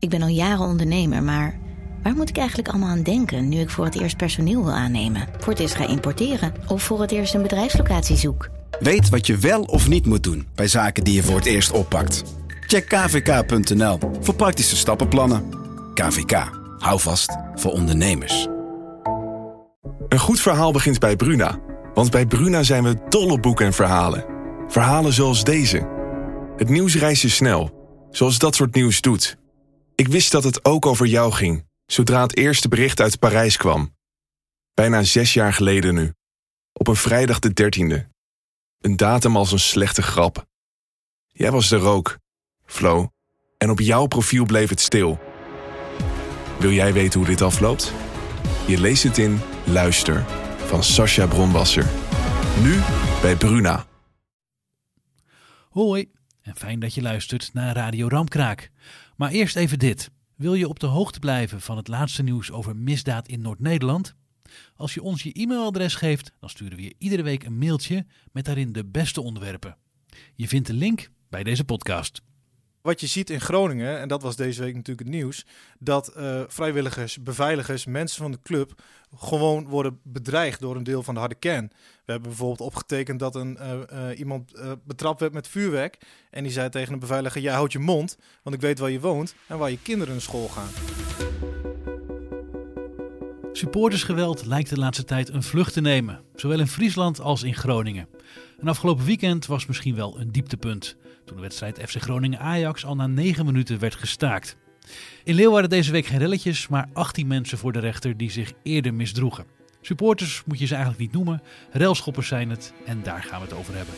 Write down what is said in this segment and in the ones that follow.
Ik ben al jaren ondernemer, maar waar moet ik eigenlijk allemaal aan denken nu ik voor het eerst personeel wil aannemen, voor het eerst ga importeren of voor het eerst een bedrijfslocatie zoek? Weet wat je wel of niet moet doen bij zaken die je voor het eerst oppakt. Check kvk.nl voor praktische stappenplannen. KVK, hou vast voor ondernemers. Een goed verhaal begint bij Bruna. Want bij Bruna zijn we dol op boeken en verhalen. Verhalen zoals deze. Het nieuws reist je snel, zoals dat soort nieuws doet. Ik wist dat het ook over jou ging, zodra het eerste bericht uit Parijs kwam. Bijna zes jaar geleden nu. Op een vrijdag de dertiende. Een datum als een slechte grap. Jij was er ook, Flo. En op jouw profiel bleef het stil. Wil jij weten hoe dit afloopt? Je leest het in Luister van Sascha Bronwasser. Nu bij Bruna. Hoi en fijn dat je luistert naar Radio Ramkraak. Maar eerst even dit. Wil je op de hoogte blijven van het laatste nieuws over misdaad in Noord-Nederland? Als je ons je e-mailadres geeft, dan sturen we je iedere week een mailtje met daarin de beste onderwerpen. Je vindt de link bij deze podcast. Wat je ziet in Groningen, en dat was deze week natuurlijk het nieuws, dat eh, vrijwilligers, beveiligers, mensen van de club gewoon worden bedreigd door een deel van de harde kern. We hebben bijvoorbeeld opgetekend dat een, eh, eh, iemand betrapt werd met vuurwerk. En die zei tegen een beveiliger, jij houdt je mond, want ik weet waar je woont en waar je kinderen naar school gaan. Supportersgeweld lijkt de laatste tijd een vlucht te nemen, zowel in Friesland als in Groningen. Een afgelopen weekend was misschien wel een dieptepunt, toen de wedstrijd FC Groningen-Ajax al na 9 minuten werd gestaakt. In Leeuwarden deze week geen relletjes, maar 18 mensen voor de rechter die zich eerder misdroegen. Supporters moet je ze eigenlijk niet noemen, relschoppers zijn het en daar gaan we het over hebben.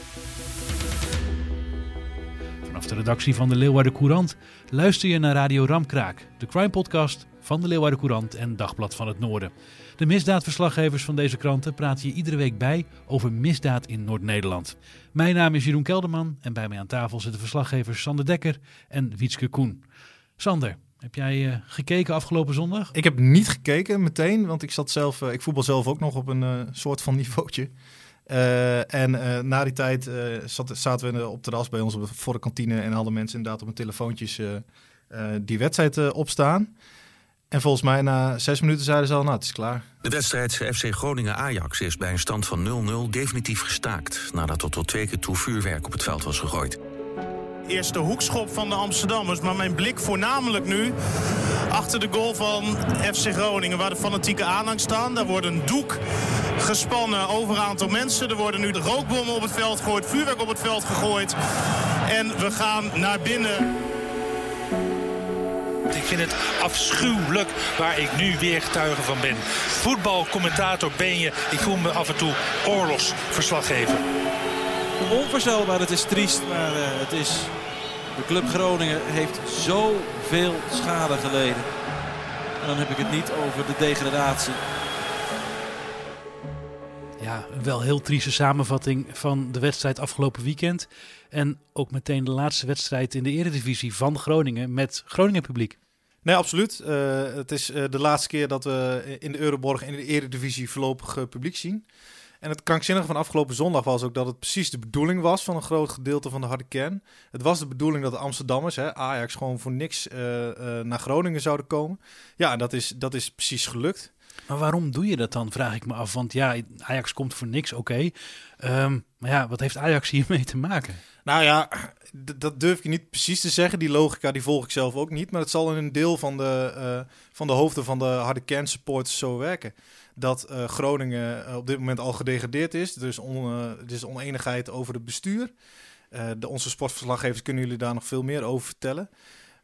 Vanaf de redactie van de Leeuwarden Courant luister je naar Radio Ramkraak, de crime podcast van de Leeuwarden Courant en Dagblad van het Noorden. De misdaadverslaggevers van deze kranten praten je iedere week bij over misdaad in Noord-Nederland. Mijn naam is Jeroen Kelderman en bij mij aan tafel zitten verslaggevers Sander Dekker en Wietske Koen. Sander, heb jij uh, gekeken afgelopen zondag? Ik heb niet gekeken meteen, want ik zat zelf, uh, ik voetbal zelf ook nog op een uh, soort van niveautje. en na die tijd zat, zaten we op terras bij ons voor de kantine en hadden mensen inderdaad op hun telefoontjes die wedstrijd opstaan. En volgens mij na zes minuten zeiden ze al, nou het is klaar. De wedstrijd FC Groningen-Ajax is bij een stand van 0-0 definitief gestaakt... nadat er tot twee keer toe vuurwerk op het veld was gegooid. Eerste hoekschop van de Amsterdammers, maar mijn blik voornamelijk nu achter de goal van FC Groningen, waar de fanatieke aanhang staan. Daar wordt een doek gespannen over een aantal mensen. Er worden nu de rookbommen op het veld gegooid, vuurwerk op het veld gegooid. En we gaan naar binnen. Ik vind het afschuwelijk waar ik nu weer getuige van ben. Voetbalcommentator ben je. Ik voel me af en toe oorlogsverslaggever. Onvoorstelbaar, het is triest, maar uh, het is... De Club Groningen heeft zoveel schade geleden. En dan heb ik het niet over de degradatie. Ja, een wel heel trieste samenvatting van de wedstrijd afgelopen weekend. En ook meteen de laatste wedstrijd in de eredivisie van Groningen met Groningen publiek. Nee, absoluut. Uh, het is uh, de laatste keer dat we in de Euroborg in de Eredivisie voorlopig uh, publiek zien. En het krankzinnige van afgelopen zondag was ook dat het precies de bedoeling was van een groot gedeelte van de harde kern. Het was de bedoeling dat de Amsterdammers, hè, Ajax, gewoon voor niks naar Groningen zouden komen. Ja, en dat is, dat is precies gelukt. Maar waarom doe je dat dan, vraag ik me af. Want ja, Ajax komt voor niks, oké. Okay. Um, maar ja, wat heeft Ajax hiermee te maken? Nou ja, dat durf ik niet precies te zeggen. Die logica die volg ik zelf ook niet. Maar het zal in een deel van de, uh, van de hoofden van de harde kernsupporters zo werken. Dat uh, Groningen uh, op dit moment al gedegradeerd is. Is, on, er is oneenigheid over het bestuur. de, onze sportverslaggevers kunnen jullie daar nog veel meer over vertellen.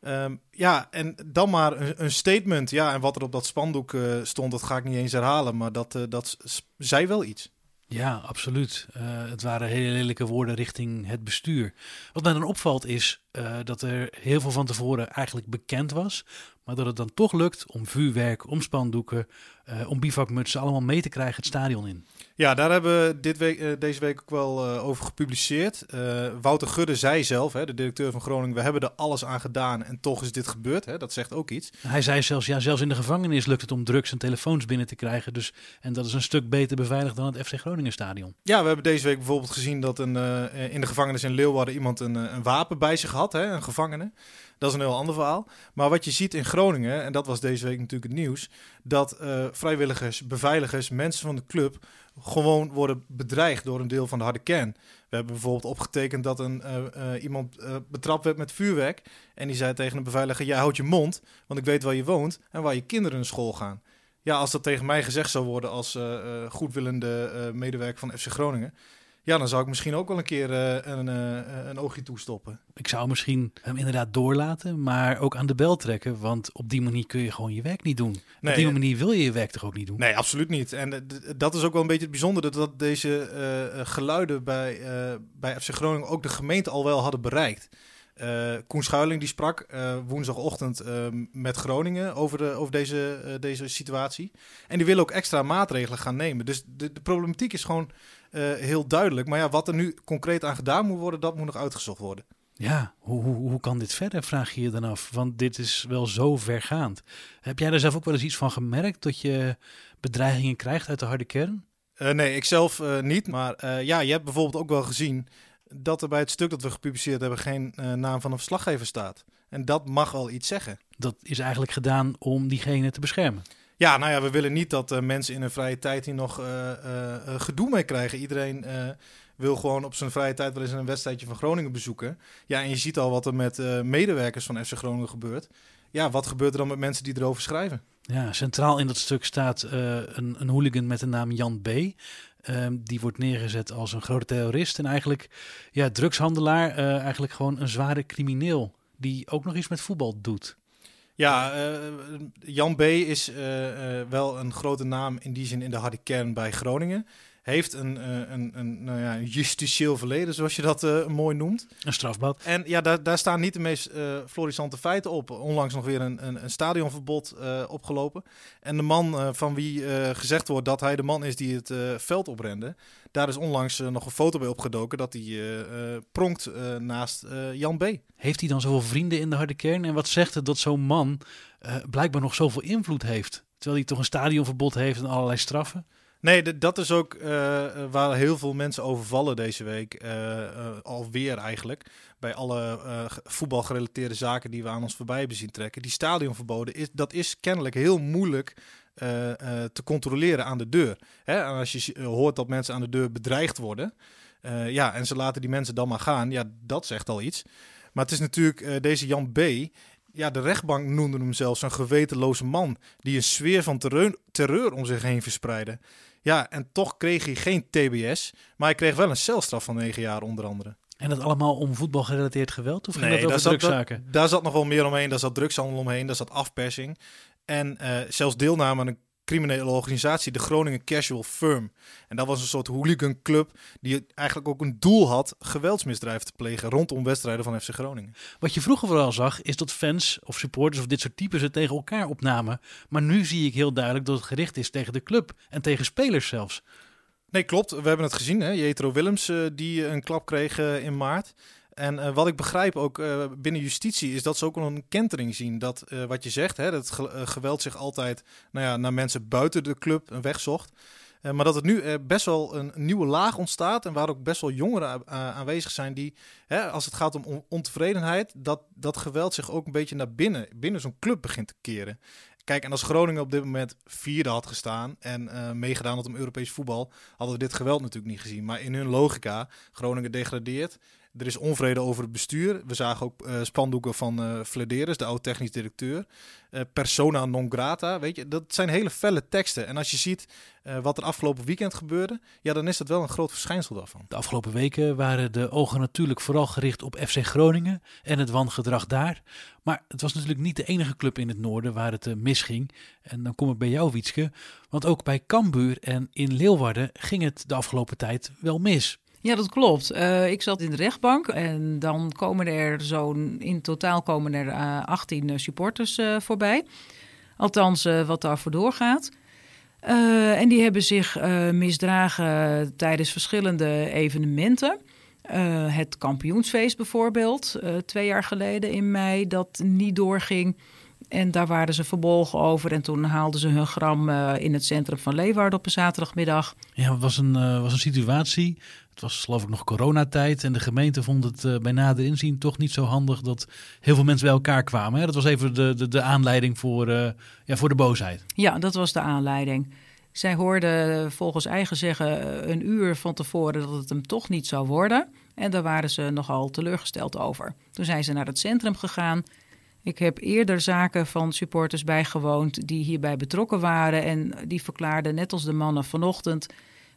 Um, ja, en dan maar een, een, statement. Ja, en wat er op dat spandoek stond, dat ga ik niet eens herhalen. Maar dat, dat zei wel iets. Ja, absoluut. Het waren hele lelijke woorden richting het bestuur. Wat mij dan opvalt is dat er heel veel van tevoren eigenlijk bekend was, maar dat het dan toch lukt om vuurwerk, om spandoeken, uh, om bivakmutsen allemaal mee te krijgen het stadion in. Ja, daar hebben we dit week, uh, deze week ook wel uh, over gepubliceerd. Wouter Gudde zei zelf, hè, de directeur van Groningen, we hebben er alles aan gedaan en toch is dit gebeurd. Hè? Dat zegt ook iets. Hij zei zelfs, ja, zelfs in de gevangenis lukt het om drugs en telefoons binnen te krijgen. Dus, en dat is een stuk beter beveiligd dan het FC Groningen stadion. Ja, we hebben deze week bijvoorbeeld gezien dat een, in de gevangenis in Leeuwarden iemand een, een wapen bij zich had, hè, een gevangene. Dat is een heel ander verhaal. Maar wat je ziet in Groningen, en dat was deze week natuurlijk het nieuws, dat uh, vrijwilligers, beveiligers, mensen van de club gewoon worden bedreigd door een deel van de harde kern. We hebben bijvoorbeeld opgetekend dat een, uh, uh, iemand betrapt werd met vuurwerk. En die zei tegen een beveiliger: Jij houdt je mond, want ik weet waar je woont en waar je kinderen naar school gaan. Ja, als dat tegen mij gezegd zou worden als goedwillende medewerker van FC Groningen, ja, dan zou ik misschien ook wel een keer uh, een, uh, een oogje toestoppen. Ik zou misschien hem inderdaad doorlaten, maar ook aan de bel trekken. Want op die manier kun je gewoon je werk niet doen. op die manier wil je je werk toch ook niet doen? Nee, absoluut niet. En dat is ook wel een beetje het bijzondere, dat deze uh, geluiden bij, bij FC Groningen ook de gemeente al wel hadden bereikt. Uh, Koen Schuiling die sprak uh, woensdagochtend uh, met Groningen over, de, over deze, deze situatie. En die willen ook extra maatregelen gaan nemen. Dus de, de problematiek is gewoon heel duidelijk. Maar ja, wat er nu concreet aan gedaan moet worden, dat moet nog uitgezocht worden. Ja, hoe, hoe, hoe kan dit verder, vraag je je dan af. Want dit is wel zo vergaand. Heb jij er zelf ook wel eens iets van gemerkt dat je bedreigingen krijgt uit de harde kern? nee, ik zelf niet. Maar ja, je hebt bijvoorbeeld ook wel gezien dat er bij het stuk dat we gepubliceerd hebben geen naam van een verslaggever staat. En dat mag wel iets zeggen. Dat is eigenlijk gedaan om diegene te beschermen. Ja, nou ja, we willen niet dat uh, mensen in hun vrije tijd hier nog uh, gedoe mee krijgen. Iedereen wil gewoon op zijn vrije tijd wel eens een wedstrijdje van Groningen bezoeken. Ja, en je ziet al wat er met medewerkers van FC Groningen gebeurt. Ja, wat gebeurt er dan met mensen die erover schrijven? Ja, centraal in dat stuk staat een, een hooligan met de naam Jan B. Um, die wordt neergezet als een grote terrorist en eigenlijk ja, drugshandelaar, eigenlijk gewoon een zware crimineel die ook nog iets met voetbal doet. Ja, uh, Jan B. is uh, wel een grote naam in die zin in de harde kern bij Groningen heeft een, uh, een, een, nou ja, justitieel verleden, zoals je dat uh, mooi noemt. Een strafblad. En ja, daar, daar staan niet de meest uh, florissante feiten op. Onlangs nog weer een, een, een stadionverbod opgelopen. En de man van wie gezegd wordt dat hij de man is die het veld oprende, daar is onlangs nog een foto bij opgedoken dat hij pronkt naast Jan B. Heeft hij dan zoveel vrienden in de harde kern? En wat zegt het dat zo'n man blijkbaar nog zoveel invloed heeft? Terwijl hij toch een stadionverbod heeft en allerlei straffen? Nee, dat is ook uh, waar heel veel mensen over vallen deze week. Uh, uh, alweer eigenlijk. Bij alle voetbalgerelateerde zaken die we aan ons voorbij hebben zien trekken. Die stadionverboden, is, dat is kennelijk heel moeilijk te controleren aan de deur. Hè? En als je hoort dat mensen aan de deur bedreigd worden. ja, en ze laten die mensen dan maar gaan. Ja, dat zegt al iets. Maar het is natuurlijk deze Jan B ja, de rechtbank noemde hem zelfs een gewetenloze man die een sfeer van terreur, terreur om zich heen verspreidde. Ja, en toch kreeg hij geen TBS, maar hij kreeg wel een celstraf van negen jaar onder andere. En dat allemaal om voetbalgerelateerd geweld? Of ging nee, dat over drugszaken? daar zat nog wel meer omheen. Daar zat drugshandel omheen, daar zat afpersing. En uh, zelfs deelname aan een criminele organisatie, de Groningen Casual Firm. En dat was een soort hooliganclub die eigenlijk ook een doel had geweldsmisdrijven te plegen rondom wedstrijden van FC Groningen. Wat je vroeger vooral zag, is dat fans of supporters of dit soort types het tegen elkaar opnamen. Maar nu zie ik heel duidelijk dat het gericht is tegen de club en tegen spelers zelfs. Nee, klopt. We hebben het gezien. Hè? Jetro Willems, uh, die een klap kreeg uh, in maart. En uh, wat ik begrijp ook uh, binnen justitie is dat ze ook een kentering zien. Dat uh, wat je zegt, hè, dat ge geweld zich altijd nou ja, naar mensen buiten de club een weg zocht. maar dat het nu best wel een nieuwe laag ontstaat. En waar ook best wel jongeren aanwezig zijn die, hè, als het gaat om ontevredenheid, dat dat geweld zich ook een beetje naar binnen, binnen zo'n club begint te keren. Kijk, en als Groningen op dit moment vierde had gestaan en uh, meegedaan had om Europees voetbal, hadden we dit geweld natuurlijk niet gezien. Maar in hun logica, Groningen degradeert, er is onvrede over het bestuur. We zagen ook uh, spandoeken van uh, de oud-technisch directeur. Uh, persona non grata, weet je. Dat zijn hele felle teksten. En als je ziet wat er afgelopen weekend gebeurde... ja, dan is dat wel een groot verschijnsel daarvan. De afgelopen weken waren de ogen natuurlijk vooral gericht op FC Groningen... en het wangedrag daar. Maar het was natuurlijk niet de enige club in het noorden waar het misging. En dan kom ik bij jou, Wietske. Want ook bij Cambuur en in Leeuwarden ging het de afgelopen tijd wel mis. Ja, dat klopt. Uh, ik zat in de rechtbank en dan komen er zo'n, in totaal komen er uh, 18 supporters uh, voorbij. Althans, wat daarvoor doorgaat. en die hebben zich misdragen tijdens verschillende evenementen. het kampioensfeest bijvoorbeeld, twee jaar geleden in mei, dat niet doorging. En daar waren ze verbolgen over. En toen haalden ze hun gram eh, in het centrum van Leeuwarden op een zaterdagmiddag. Ja, het was een, was een situatie. Het was geloof ik nog coronatijd. En de gemeente vond het uh, bij nader inzien toch niet zo handig dat heel veel mensen bij elkaar kwamen. Hè? Dat was even de, de, de aanleiding voor, ja, voor de boosheid. Ja, dat was de aanleiding. Zij hoorden volgens eigen zeggen een uur van tevoren dat het hem toch niet zou worden. En daar waren ze nogal teleurgesteld over. Toen zijn ze naar het centrum gegaan. Ik heb eerder zaken van supporters bijgewoond die hierbij betrokken waren. En die verklaarden, net als de mannen vanochtend,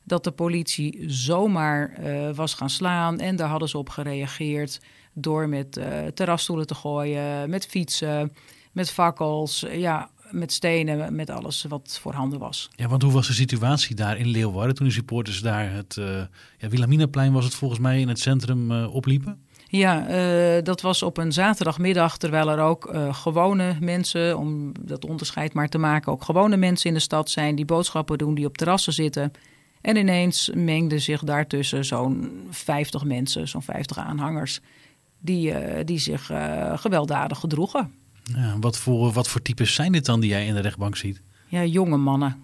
dat de politie zomaar uh, was gaan slaan. En daar hadden ze op gereageerd door met uh, terrasstoelen te gooien, met fietsen, met fakkels. Ja, met stenen, met alles wat voorhanden was. Ja, want hoe was de situatie daar in Leeuwarden toen de supporters daar het uh, ja, Wilhelminaplein was het volgens mij in het centrum opliepen? Ja, uh, dat was op een zaterdagmiddag, terwijl er ook gewone mensen, om dat onderscheid maar te maken, ook gewone mensen in de stad zijn die boodschappen doen, die op terrassen zitten. En ineens mengden zich daartussen zo'n 50 mensen, zo'n 50 aanhangers, die, die zich gewelddadig gedroegen. Ja, wat, voor, wat voor types zijn dit dan die jij in de rechtbank ziet? Ja, jonge mannen.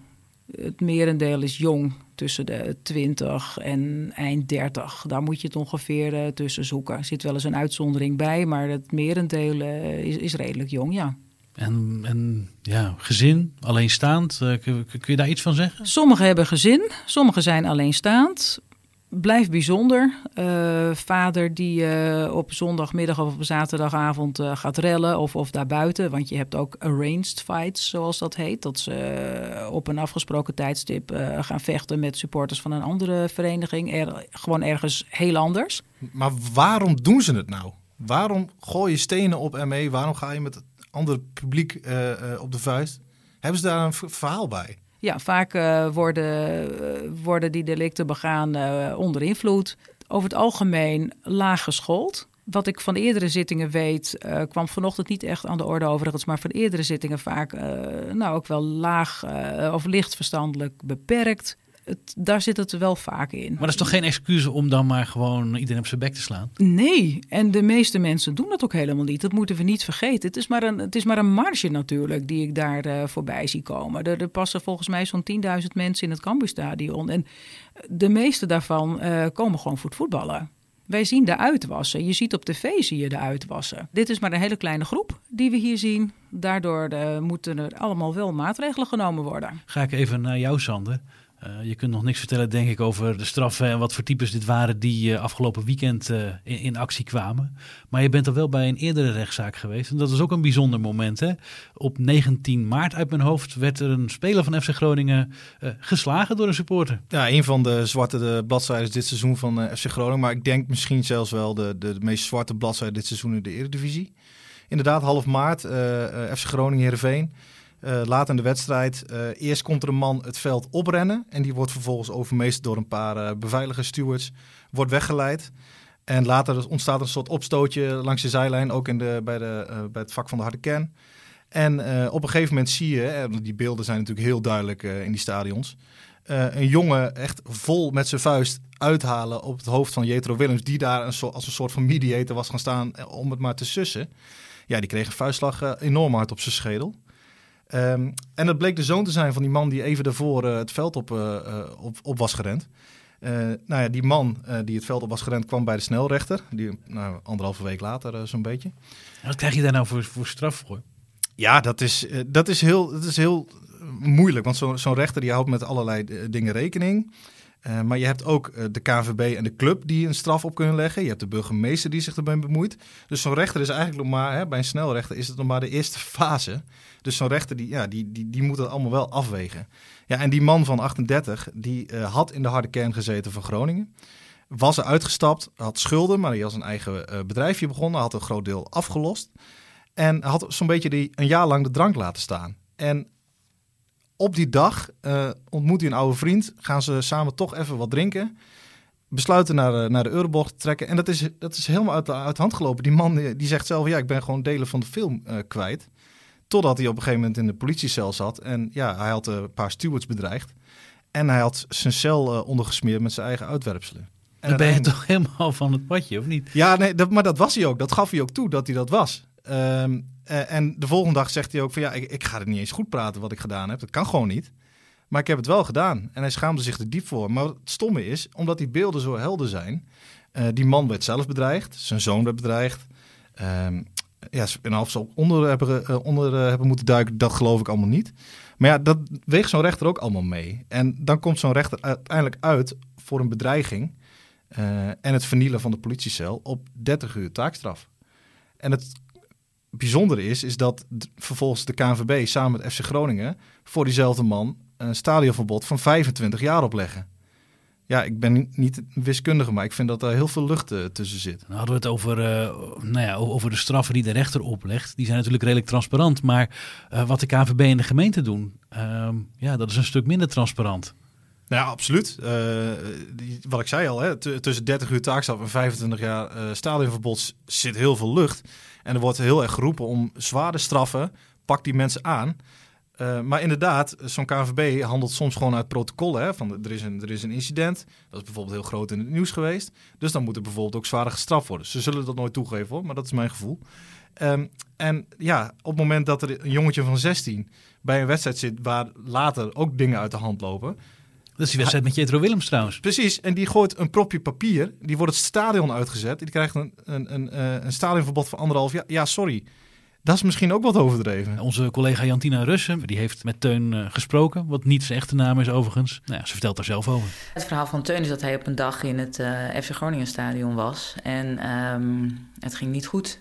Het merendeel is jong, tussen de 20 en eind 30. Daar moet je het ongeveer uh, tussen zoeken. Er zit wel eens een uitzondering bij, maar het merendeel is, is redelijk jong, ja. En, en ja, gezin, alleenstaand, uh, kun, kun, je daar iets van zeggen? Sommigen hebben gezin, sommigen zijn alleenstaand blijft bijzonder. Uh, vader die uh, op zondagmiddag of op zaterdagavond uh, gaat rellen of, of daarbuiten. Want je hebt ook arranged fights, zoals dat heet. Dat ze op een afgesproken tijdstip gaan vechten met supporters van een andere vereniging. Er, gewoon ergens heel anders. Maar waarom doen ze het nou? Waarom gooi je stenen op ME? Waarom ga je met het andere publiek op de vuist? Hebben ze daar een verhaal bij? Ja, vaak uh, worden, worden die delicten begaan onder invloed. Over het algemeen laag geschoold. Wat ik van eerdere zittingen weet, kwam vanochtend niet echt aan de orde overigens, maar van eerdere zittingen vaak nou ook wel laag of licht verstandelijk beperkt het, daar zit het wel vaak in. Maar dat is toch geen excuus om dan maar gewoon iedereen op zijn bek te slaan? Nee, en de meeste mensen doen dat ook helemaal niet. Dat moeten we niet vergeten. Het is maar een, het is maar een marge natuurlijk die ik daar uh, voorbij zie komen. Er, er, passen volgens mij zo'n 10.000 mensen in het Cambuurstadion. En de meeste daarvan uh, komen gewoon voor het voetballen. Wij zien de uitwassen. Je ziet op tv zie je de uitwassen. Dit is maar een hele kleine groep die we hier zien. Daardoor uh, moeten er allemaal wel maatregelen genomen worden. Ga ik even naar jou, Sander. Uh, je kunt nog niks vertellen, denk ik, over de straffen en wat voor types dit waren die uh, afgelopen weekend uh, in, actie kwamen. Maar je bent er wel bij een eerdere rechtszaak geweest. En dat is ook een bijzonder moment. Hè? Op 19 maart uit mijn hoofd werd er een speler van FC Groningen geslagen door een supporter. Ja, een van de zwarte de bladzijden dit seizoen van FC Groningen. Maar ik denk misschien zelfs wel de, de, meest zwarte bladzijde dit seizoen in de Eredivisie. Inderdaad, half maart, FC Groningen Heerenveen. Uh, laat in de wedstrijd. Uh, eerst komt er een man het veld oprennen. En die wordt vervolgens overmeesterd door een paar uh, stewards. Wordt weggeleid. En later ontstaat een soort opstootje langs de zijlijn. Ook in de, bij, de, bij het vak van de harde kern. En op een gegeven moment zie je, die beelden zijn natuurlijk heel duidelijk in die stadions. een jongen echt vol met zijn vuist uithalen op het hoofd van Jetro Willems. Die daar een als een soort van mediator was gaan staan om het maar te sussen. Ja, die kreeg een vuistslag enorm hard op zijn schedel. Um, en dat bleek de zoon te zijn van die man die even daarvoor uh, het veld op, uh, op, op, was gerend. Uh, nou ja, die man die het veld op was gerend kwam bij de snelrechter. Die, nou, anderhalve week later zo'n beetje. En wat krijg je daar nou voor, voor straf voor? Ja, dat is, dat is, heel, dat is heel moeilijk. Want zo'n zo rechter die houdt met allerlei dingen rekening. Uh, maar je hebt ook uh, de KVB en de club die een straf op kunnen leggen. Je hebt de burgemeester die zich ermee bemoeit. Dus zo'n rechter is eigenlijk nog maar, hè, bij een snelrechter is het nog maar de eerste fase. Dus zo'n rechter die, ja, die, die, die moet dat allemaal wel afwegen. Ja, en die man van 38, die uh, had in de harde kern gezeten van Groningen. Was er uitgestapt, had schulden, maar hij had een eigen bedrijfje begonnen. Had een groot deel afgelost. En had zo'n beetje die, een jaar lang de drank laten staan. En op die dag uh, ontmoet hij een oude vriend. Gaan ze samen toch even wat drinken. Besluiten naar de, naar de Euroborg te trekken. En dat is, dat is helemaal uit de, uit de hand gelopen. Die man die, zegt zelf, ja, ik ben gewoon delen van de film uh, kwijt. Totdat hij op een gegeven moment in de politiecel zat. En ja, hij had een paar stewards bedreigd. En hij had zijn cel uh, ondergesmeerd met zijn eigen uitwerpselen. En dan ben je toch helemaal van het padje, of niet? Ja, nee, dat, maar dat was hij ook. Dat gaf hij ook toe, dat hij dat was. Ehm, eh, en de volgende dag zegt hij ook van ja, ik, ik ga het niet eens goed praten wat ik gedaan heb. Dat kan gewoon niet. Maar ik heb het wel gedaan. En hij schaamde zich er diep voor. Maar het stomme is, omdat die beelden zo helder zijn. eh, die man werd zelf bedreigd. Zijn zoon werd bedreigd. Ehm ja, en of ze ook onder, hebben, eh, onder hebben moeten duiken, dat geloof ik allemaal niet. Maar ja, dat weegt zo'n rechter ook allemaal mee. En dan komt zo'n rechter uiteindelijk uit voor een bedreiging en het vernielen van de politiecel op 30 uur taakstraf. En het bijzondere is, is dat vervolgens de KNVB samen met FC Groningen voor diezelfde man een stadionverbod van 25 jaar opleggen. Ja, ik ben ni- niet wiskundige, maar ik vind dat er heel veel lucht eh, tussen zit. Dan hadden we het over, eh, nou ja, over de straffen die de rechter oplegt. Die zijn natuurlijk redelijk transparant. Maar eh, wat de KVB en de gemeente doen, ehm, ja, dat is een stuk minder transparant. Nou ja, absoluut. Die- wat ik zei al, hè, tussen 30 uur taakstraf en 25 jaar stadionverbod zit heel veel lucht. En er wordt heel erg geroepen om zware straffen, pak die mensen aan. Eh, maar inderdaad, zo'n KNVB handelt soms gewoon uit protocollen. Hè, van er, is een, er is een incident, dat is bijvoorbeeld heel groot in het nieuws geweest. Dus dan moet er bijvoorbeeld ook zwaarder gestraft worden. Ze zullen dat nooit toegeven hoor, maar dat is mijn gevoel. Ehm, en ja, op het moment dat er een jongetje van 16 bij een wedstrijd zit waar later ook dingen uit de hand lopen, Dat is die wedstrijd met Jetro Willems trouwens. Precies, en die gooit een propje papier. Die wordt het stadion uitgezet. Die krijgt een, een, een, eh, een stadionverbod van anderhalf jaar. Ja, sorry. Dat is misschien ook wat overdreven. Onze collega Jantina Russen, die heeft met Teun eh, gesproken. Wat niet zijn echte naam is overigens. Nou ja, ze vertelt daar zelf over. Het verhaal van Teun is dat hij op een dag in het eh, FC Groningen stadion was. En ehm, het ging niet goed.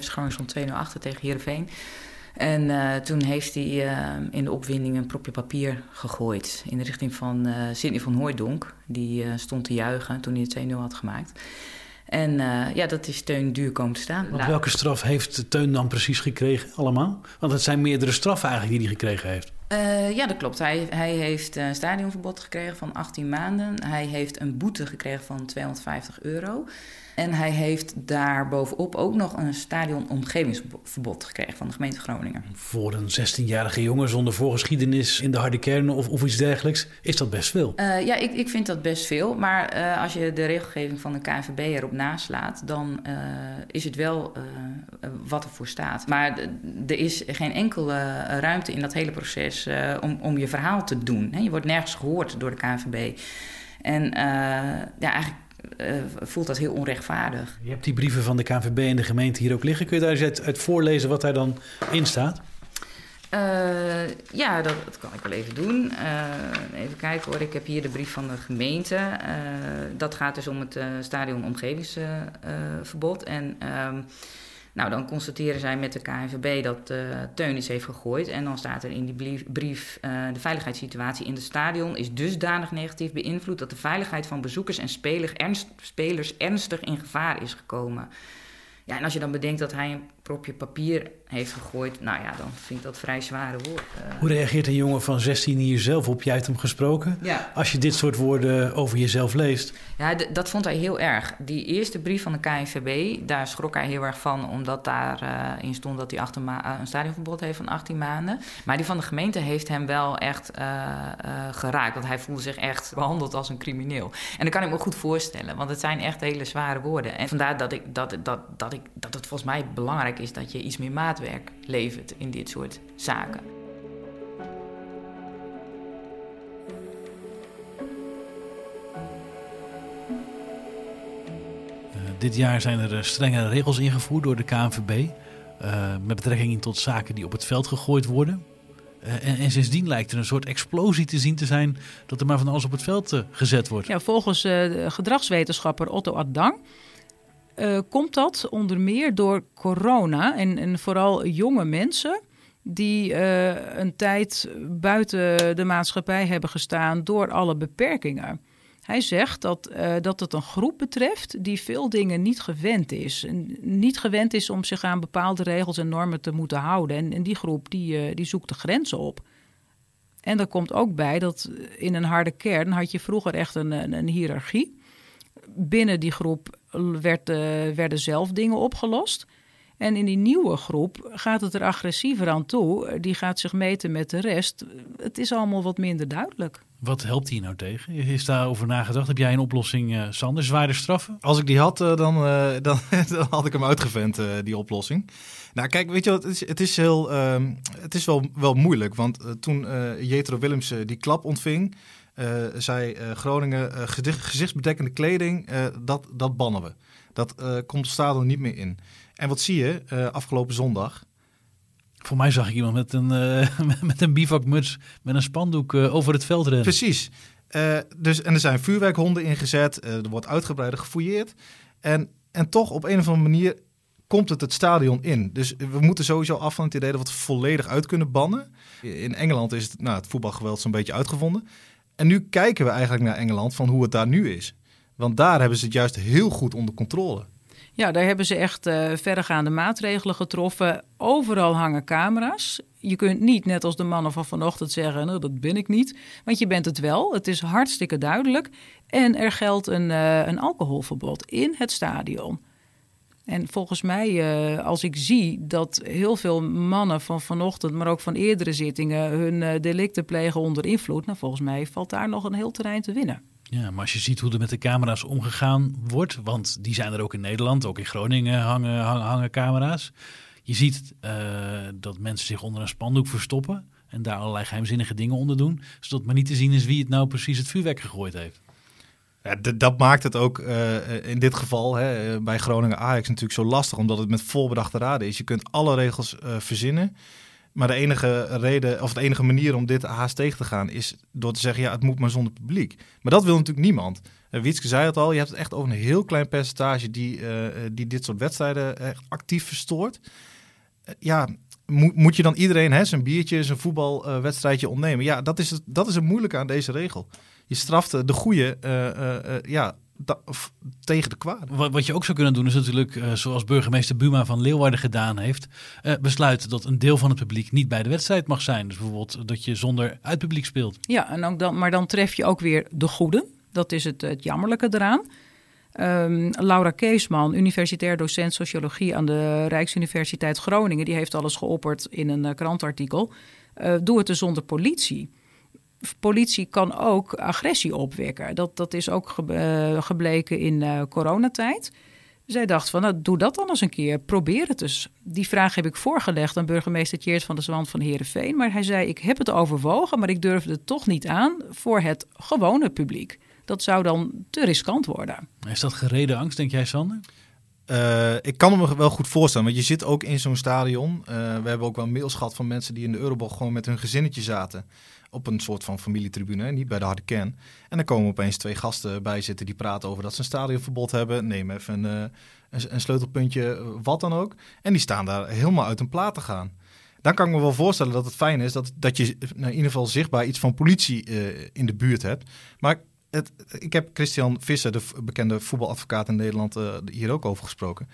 FC Groningen stond 2-0 achter tegen Heerenveen. En eh, toen heeft hij eh, in de opwinding een propje papier gegooid. In de richting van eh Sidney van Hooijdonk. Die stond te juichen toen hij de 2-0 had gemaakt. En ja, dat is Teun duur komen te staan. Want welke straf heeft Teun dan precies gekregen allemaal? Want het zijn meerdere straffen eigenlijk die hij gekregen heeft. Ja, dat klopt. Hij, hij heeft een stadionverbod gekregen van 18 maanden. Hij heeft een boete gekregen van 250 euro. En hij heeft daar bovenop ook nog een stadionomgevingsverbod gekregen van de gemeente Groningen. Voor een 16-jarige jongen zonder voorgeschiedenis in de harde kern of, of iets dergelijks is dat best veel. Eh, ja, ik, ik vind dat best veel. Maar eh, als je de regelgeving van de KNVB erop naslaat, dan eh, is het wel wat ervoor staat. Maar er is geen enkele ruimte in dat hele proces om, om je verhaal te doen. Hè? Je wordt nergens gehoord door de KNVB. En ja, eigenlijk eh, voelt dat heel onrechtvaardig. Je hebt die brieven van de KNVB en de gemeente hier ook liggen. Kun je daar eens uit, uit voorlezen wat daar dan in staat? Eh, ja, dat, dat kan ik wel even doen. Eh, even kijken hoor, ik heb hier de brief van de gemeente. Dat gaat dus om het stadion omgevingsverbod. en ehm, nou, dan constateren zij met de KNVB dat eh Teun iets heeft gegooid. En dan staat er in die brief, eh, de veiligheidssituatie in het stadion is dusdanig negatief beïnvloed dat de veiligheid van bezoekers en spelers, ernst, spelers ernstig in gevaar is gekomen. Ja, en als je dan bedenkt dat hij propje papier heeft gegooid, nou ja, dan vind ik dat vrij zware woord. Eh, Hoe reageert een jongen van 16 hier zelf op? Jij hebt hem gesproken. Ja. Als je dit soort woorden over jezelf leest. Ja, dat vond hij heel erg. Die eerste brief van de KNVB, daar schrok hij heel erg van, omdat daarin in stond dat hij achter ma- eh, een stadionverbod heeft van 18 maanden. Maar die van de gemeente heeft hem wel echt eh, eh, geraakt, want hij voelde zich echt behandeld als een crimineel. En dat kan ik me goed voorstellen, want het zijn echt hele zware woorden. En vandaar dat, ik, dat, dat, dat, ik, dat het volgens mij belangrijk is dat je iets meer maatwerk levert in dit soort zaken. Eh, dit jaar zijn er eh, strengere regels ingevoerd door de KNVB. eh, met betrekking tot zaken die op het veld gegooid worden. Eh, en, en sindsdien lijkt er een soort explosie te zien te zijn dat er maar van alles op het veld gezet wordt. Ja, volgens eh, de gedragswetenschapper Otto Addang eh, komt dat onder meer door corona en, en vooral jonge mensen die eh, een tijd buiten de maatschappij hebben gestaan door alle beperkingen. Hij zegt dat, eh, dat het een groep betreft die veel dingen niet gewend is. Niet gewend is om zich aan bepaalde regels en normen te moeten houden. En, en die groep die, die zoekt de grenzen op. En er komt ook bij dat in een harde kern had je vroeger echt een, een hiërarchie. Binnen die groep werd, eh, werden zelf dingen opgelost. En in die nieuwe groep gaat het er agressiever aan toe. Die gaat zich meten met de rest. Het is allemaal wat minder duidelijk. Wat helpt hier nou tegen? Is daarover nagedacht? Heb jij een oplossing, uh, Sander? Zwaarder straffen? Als ik die had, uh, dan, uh, dan, dan, had ik hem uitgevent, die oplossing. Nou, kijk, weet je wat? Het is, het is, heel, ehm, het is wel, wel moeilijk. Want toen Jetro Willems die klap ontving, zei Groningen: gezichtsbedekkende kleding, dat, dat bannen we. Dat komt het stadion niet meer in. En wat zie je afgelopen zondag? Voor mij zag ik iemand met een, uh, met een bivakmuts met een spandoek uh, over het veld rennen. Precies. Uh, dus, en er zijn vuurwerkhonden ingezet. er wordt uitgebreider gefouilleerd. En, en toch op een of andere manier komt het het stadion in. Dus we moeten sowieso af van het idee dat we het volledig uit kunnen bannen. In Engeland is het, nou, het voetbalgeweld zo'n beetje uitgevonden. En nu kijken we eigenlijk naar Engeland van hoe het daar nu is. Want daar hebben ze het juist heel goed onder controle. Ja, daar hebben ze echt uh, verregaande maatregelen getroffen. Overal hangen camera's. Je kunt niet, net als de mannen van vanochtend, zeggen: nou, dat ben ik niet. Want je bent het wel. Het is hartstikke duidelijk. En er geldt een, uh, een alcoholverbod in het stadion. En volgens mij, uh, als ik zie dat heel veel mannen van vanochtend, maar ook van eerdere zittingen, hun delicten plegen onder invloed, nou, volgens mij valt daar nog een heel terrein te winnen. Ja, maar als je ziet hoe er met de camera's omgegaan wordt, want die zijn er ook in Nederland, ook in Groningen hangen, hangen, camera's. Je ziet uh, dat mensen zich onder een spandoek verstoppen en daar allerlei geheimzinnige dingen onder doen, zodat maar niet te zien is wie het nou precies het vuurwerk gegooid heeft. Ja, dat maakt het ook uh, in dit geval hè, bij Groningen Ajax natuurlijk zo lastig, omdat het met volbedachte raden is. Je kunt alle regels verzinnen. Maar de enige reden, of de enige manier om dit haast tegen te gaan, is door te zeggen: ja, het moet maar zonder publiek. Maar dat wil natuurlijk niemand. Uh, zei het al, je hebt het echt over een heel klein percentage die, die dit soort wedstrijden echt actief verstoort. Ja, moet, moet je dan iedereen hè, zijn biertje, zijn voetbalwedstrijdje ontnemen? Ja, dat is, het, dat is het moeilijke aan deze regel. Je straft de goede ja, tegen de kwade. Wat, wat, je ook zou kunnen doen is natuurlijk, uh, zoals burgemeester Buma van Leeuwarden gedaan heeft, uh, besluiten dat een deel van het publiek niet bij de wedstrijd mag zijn. Dus bijvoorbeeld dat je zonder uitpubliek speelt. Ja, en ook dan, maar dan tref je ook weer de goede. Dat is het, het jammerlijke eraan. Um, Laura Keesman, universitair docent sociologie aan de Rijksuniversiteit Groningen, die heeft alles geopperd in een uh, krantartikel. doe het dus zonder politie politie kan ook agressie opwekken. Dat, dat is ook eh, gebleken in uh, coronatijd. Zij dacht van, nou, doe dat dan eens een keer. Probeer het eens. Die vraag heb ik voorgelegd aan burgemeester Tjeerd van de Zwand van Heerenveen. Maar hij zei, ik heb het overwogen, maar ik durfde het toch niet aan voor het gewone publiek. Dat zou dan te riskant worden. Is dat gereden angst, denk jij, Sander? Uh, ik kan me wel goed voorstellen, want je zit ook in zo'n stadion. Uh, we hebben ook wel mails gehad van mensen die in de Euroborg gewoon met hun gezinnetje zaten op een soort van familietribune, niet bij de harde kern. En dan komen opeens twee gasten bij zitten die praten over dat ze een stadionverbod hebben. Neem even een, uh, een, een, sleutelpuntje, wat dan ook. En die staan daar helemaal uit hun plaat te gaan. Dan kan ik me wel voorstellen dat het fijn is dat, dat je in ieder geval zichtbaar iets van politie uh, in de buurt hebt. Maar het, ik heb Christian Visser, de bekende voetbaladvocaat in Nederland, hier ook over gesproken.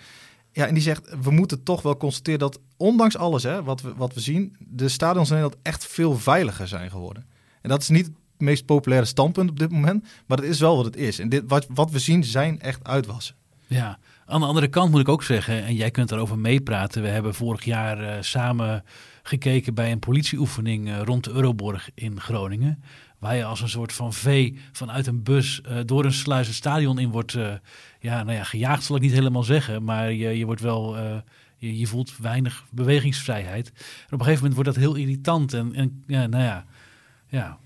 Ja, en die zegt, we moeten toch wel constateren dat ondanks alles hè, wat, we, wat we zien, de stadions in Nederland echt veel veiliger zijn geworden. En dat is niet het meest populaire standpunt op dit moment, maar dat is wel wat het is. En dit, wat, wat we zien zijn echt uitwassen. Ja, aan de andere kant moet ik ook zeggen, en jij kunt daarover meepraten. We hebben vorig jaar uh, samen gekeken bij een politieoefening uh, rond de Euroborg in Groningen. Waar je als een soort van vee vanuit een bus uh, door een sluis stadion in wordt ja, nou ja, gejaagd zal ik niet helemaal zeggen. Maar je, je wordt wel, je, je, voelt weinig bewegingsvrijheid. En op een gegeven moment wordt dat heel irritant. En, en ja, nou ja, ja.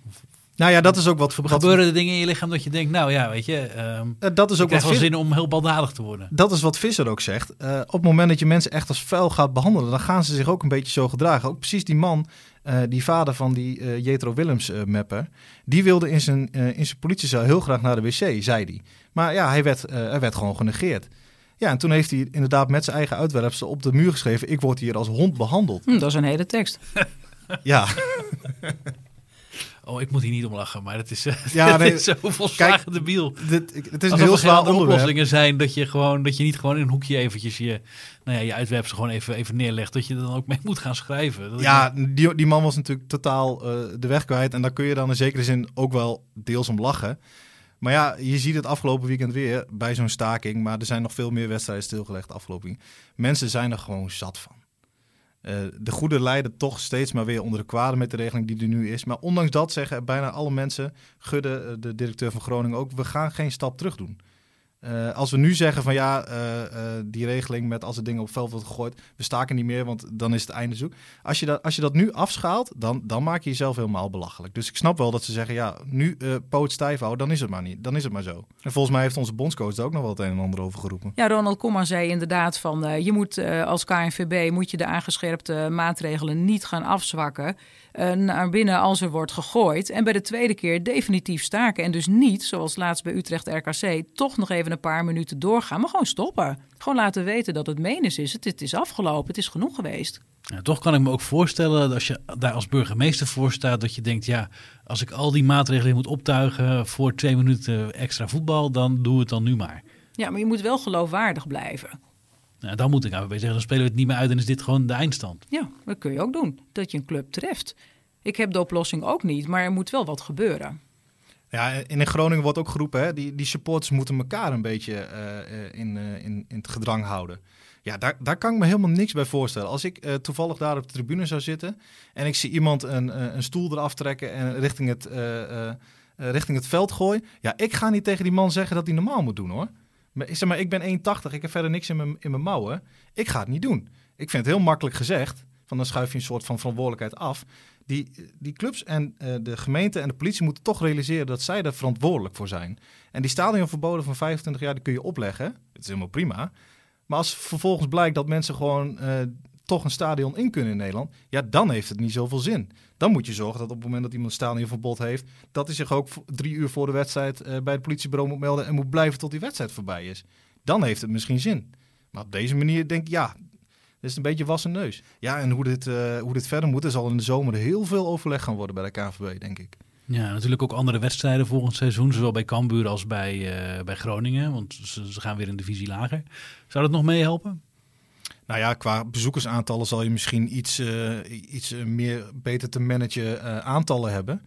Nou ja, dat is ook wat... Gebeuren er dingen in je lichaam dat je denkt, nou ja, weet je... Um, dat is ook wat wel zin om heel baldadig te worden. Dat is wat Visser ook zegt. Uh, op het moment dat je mensen echt als vuil gaat behandelen... dan gaan ze zich ook een beetje zo gedragen. Ook precies die man, uh, die vader van die uh, Jetro Willems mapper... die wilde in zijn, in zijn politiecel heel graag naar de wc, zei hij. Maar ja, hij werd, hij werd gewoon genegeerd. Ja, en toen heeft hij inderdaad met zijn eigen uitwerpsel op de muur geschreven... ik word hier als hond behandeld. Hm, dat is een hele tekst. ja. Oh, ik moet hier niet om lachen, maar het is, ja, nee, is zo volslagen kijk, debiel. Dit, het is een heel zwaar onderwerp. oplossingen zijn dat je gewoon dat je niet gewoon in een hoekje eventjes je, nou ja, je gewoon even, even neerlegt. Dat je er dan ook mee moet gaan schrijven. Dat ja, die, die man was natuurlijk totaal uh, de weg kwijt. En daar kun je dan in zekere zin ook wel deels om lachen. Maar ja, je ziet het afgelopen weekend weer bij zo'n staking. Maar er zijn nog veel meer wedstrijden stilgelegd afgelopen weekend. Mensen zijn er gewoon zat van. Uh, de goede leiden toch steeds maar weer onder de kwade met de regeling die er nu is. Maar ondanks dat zeggen bijna alle mensen, Gudde, de directeur van Groningen ook, we gaan geen stap terug doen. Uh, als we nu zeggen van ja, uh, uh, die regeling met als er dingen op veld wordt gegooid, we staken niet meer, want dan is het einde zoek. Als je dat, als je dat nu afschaalt, dan, dan maak je jezelf helemaal belachelijk. Dus ik snap wel dat ze zeggen, ja, nu poot stijf houden, dan is het maar niet. Dan is het maar zo. En volgens mij heeft onze bondscoach er ook nog wel het een en ander over geroepen. Ja, Ronald Komma zei inderdaad van je moet als KNVB moet je de aangescherpte maatregelen niet gaan afzwakken. Naar binnen als er wordt gegooid. En bij de tweede keer definitief staken. En dus niet, zoals laatst bij Utrecht RKC, toch nog even een paar minuten doorgaan, maar gewoon stoppen. Gewoon laten weten dat het menens is. Het, het is afgelopen, het is genoeg geweest. Ja, toch kan ik me ook voorstellen dat als je daar als burgemeester voor staat, dat je denkt, ja, als ik al die maatregelen moet optuigen voor twee minuten extra voetbal, dan doe het dan nu maar. Ja, maar je moet wel geloofwaardig blijven. Nou, dan moet ik AWB zeggen, dan spelen we het niet meer uit en is dit gewoon de eindstand. Ja, dat kun je ook doen. Dat je een club treft. Ik heb de oplossing ook niet, maar er moet wel wat gebeuren. Ja, in Groningen wordt ook geroepen, hè, die, die supporters moeten elkaar een beetje uh, in, uh, in, in het gedrang houden. Ja, daar, daar kan ik me helemaal niks bij voorstellen. Als ik toevallig daar op de tribune zou zitten en ik zie iemand een, een stoel eraf trekken en richting het, richting het veld gooien. Ja, ik ga niet tegen die man zeggen dat hij normaal moet doen hoor. Maar, zeg maar, ik ben 1,80, ik heb verder niks in mijn, in mijn mouwen. Ik ga het niet doen. Ik vind het heel makkelijk gezegd, van dan schuif je een soort van verantwoordelijkheid af. Die, die clubs en uh, de gemeente en de politie moeten toch realiseren dat zij er verantwoordelijk voor zijn. En die stadionverboden van 25 jaar, die kun je opleggen. Het is helemaal prima. Maar als vervolgens blijkt dat mensen gewoon uh, toch een stadion in kunnen in Nederland, ja, dan heeft het niet zoveel zin. Dan moet je zorgen dat op het moment dat iemand een stadionverbod heeft, dat hij zich ook drie uur voor de wedstrijd uh, bij het politiebureau moet melden en moet blijven tot die wedstrijd voorbij is. Dan heeft het misschien zin. Maar op deze manier denk ik, ja, is een beetje wassen neus. Ja, en hoe dit, uh, hoe dit verder moet, er zal in de zomer heel veel overleg gaan worden bij de KNVB, denk ik. Ja, natuurlijk ook andere wedstrijden volgend seizoen, zowel bij Cambuur als bij, uh, bij Groningen, want ze, ze, gaan weer een divisie lager. Zou dat nog meehelpen? Nou ja, qua bezoekersaantallen zal je misschien iets, uh, iets meer beter te managen aantallen hebben.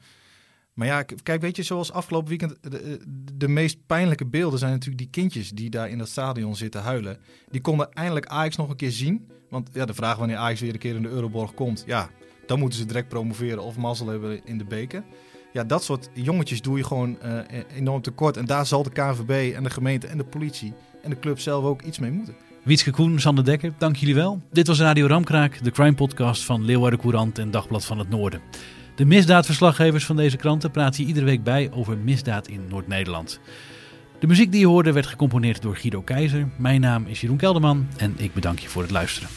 Maar ja, kijk, weet je, zoals afgelopen weekend, de, de, meest pijnlijke beelden zijn natuurlijk die kindjes die daar in dat stadion zitten huilen. Die konden eindelijk Ajax nog een keer zien. Want ja, de vraag wanneer Ajax weer een keer in de Euroborg komt, ja, dan moeten ze direct promoveren of mazzel hebben in de beker. Ja, dat soort jongetjes doe je gewoon uh, enorm tekort. En daar zal de KVB en de gemeente en de politie en de club zelf ook iets mee moeten. Wietske Koen, Sander Dekker, dank jullie wel. Dit was Radio Ramkraak, de crime podcast van Leeuwarden Courant en Dagblad van het Noorden. De misdaadverslaggevers van deze kranten praten je iedere week bij over misdaad in Noord-Nederland. De muziek die je hoorde werd gecomponeerd door Guido Keizer. Mijn naam is Jeroen Kelderman en ik bedank je voor het luisteren.